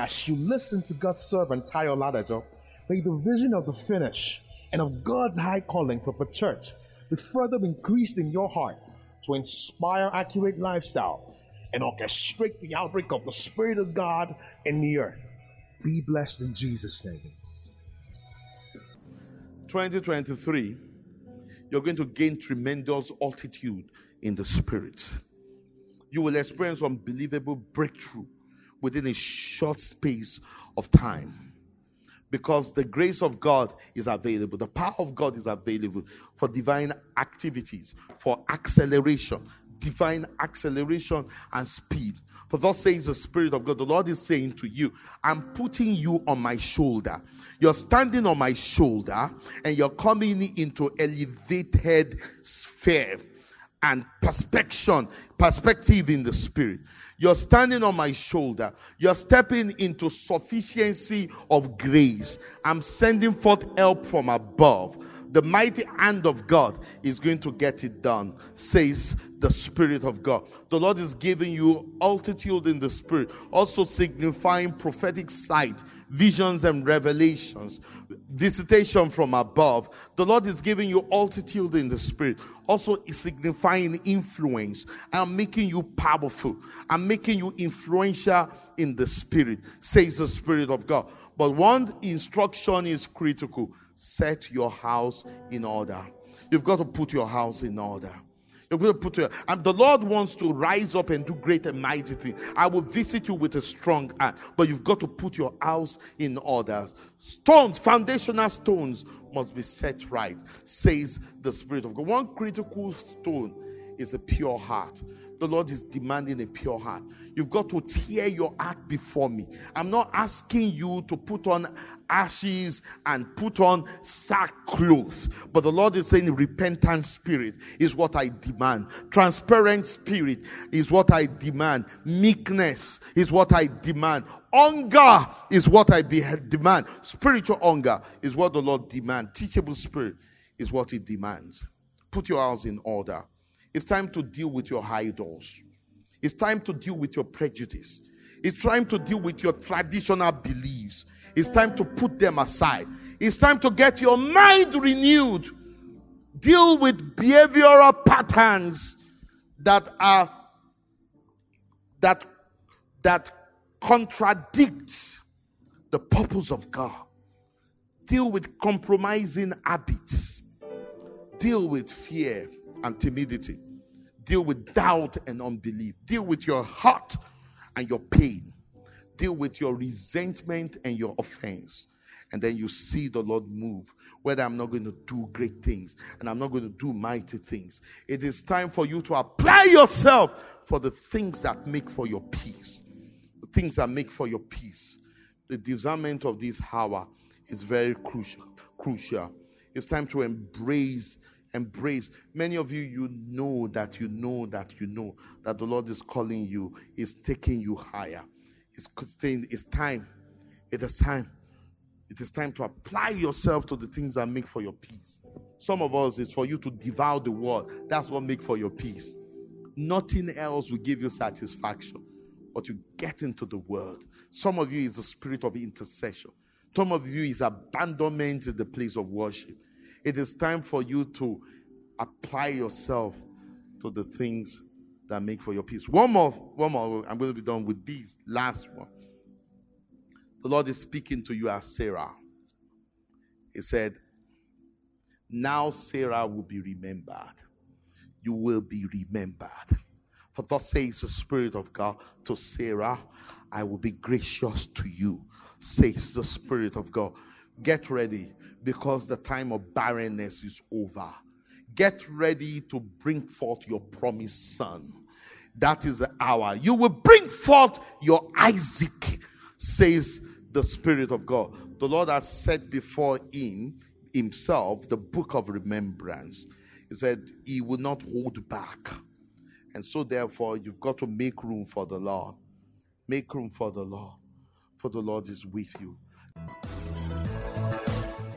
As you listen to God's servant Tayo Ladajo, may the vision of the finish and of God's high calling for the church be further increased in your heart to inspire accurate lifestyle and orchestrate the outbreak of the Spirit of God in the earth. Be blessed in Jesus' name. 2023, you're going to gain tremendous altitude in the Spirit. You will experience unbelievable breakthrough within a short space of time because the grace of God is available, the power of God is available for divine activities, for acceleration, divine acceleration and speed. For thus says the Spirit of God, the Lord is saying to you, I'm putting you on my shoulder. You're standing on my shoulder and you're coming into elevated sphere and perspection, perspective in the spirit. You're standing on my shoulder. You're stepping into sufficiency of grace. I'm sending forth help from above. The mighty hand of God is going to get it done, says the Spirit of God. The Lord is giving you altitude in the Spirit, also signifying prophetic sight visions and revelations, visitation from above. The Lord is giving you altitude in the spirit, also signifying influence. I'm making you powerful. I'm making you influential in the spirit, says the Spirit of God. But one instruction is critical set your house in order. You've got to put your house in order. And the Lord wants to rise up and do great and mighty things. I will visit you with a strong hand, but you've got to put your house in order. Stones, foundational stones, must be set right, says the Spirit of God. One critical stone is a pure heart. The Lord is demanding a pure heart. You've got to tear your heart before me. I'm not asking you to put on ashes and put on sackcloth, but the Lord is saying, repentant spirit is what I demand. Transparent spirit is what I demand. Meekness is what I demand. Hunger is what I be- demand. Spiritual hunger is what the Lord demands. Teachable spirit is what He demands. Put your house in order. It's time to deal with your idols. It's time to deal with your prejudice. It's time to deal with your traditional beliefs. It's time to put them aside. It's time to get your mind renewed. Deal with behavioral patterns that are that that contradict the purpose of God. Deal with compromising habits. Deal with fear and timidity. Deal with doubt and unbelief. Deal with your heart and your pain. Deal with your resentment and your offense. And then you see the Lord move. Whether I'm not going to do great things and I'm not going to do mighty things. It is time for you to apply yourself for the things that make for your peace. The things that make for your peace. The discernment of this hour is very crucial. Crucial. It's time to embrace embrace. Many of you, you know that you know that you know that the Lord is calling you, is taking you higher. It's it's time. It is time. It is time to apply yourself to the things that make for your peace. Some of us, it's for you to devour the world. That's what make for your peace. Nothing else will give you satisfaction, but you get into the world. Some of you is a spirit of intercession. Some of you is abandonment in the place of worship. It is time for you to apply yourself to the things that make for your peace. One more, one more. I'm going to be done with these last one. The Lord is speaking to you as Sarah. He said, Now Sarah will be remembered. You will be remembered. For thus says the Spirit of God to Sarah, I will be gracious to you, says the Spirit of God. Get ready because the time of barrenness is over. Get ready to bring forth your promised son. That is the hour. You will bring forth your Isaac, says the Spirit of God. The Lord has set before him himself the book of remembrance. He said he will not hold back. And so, therefore, you've got to make room for the Lord. Make room for the Lord, for the Lord is with you.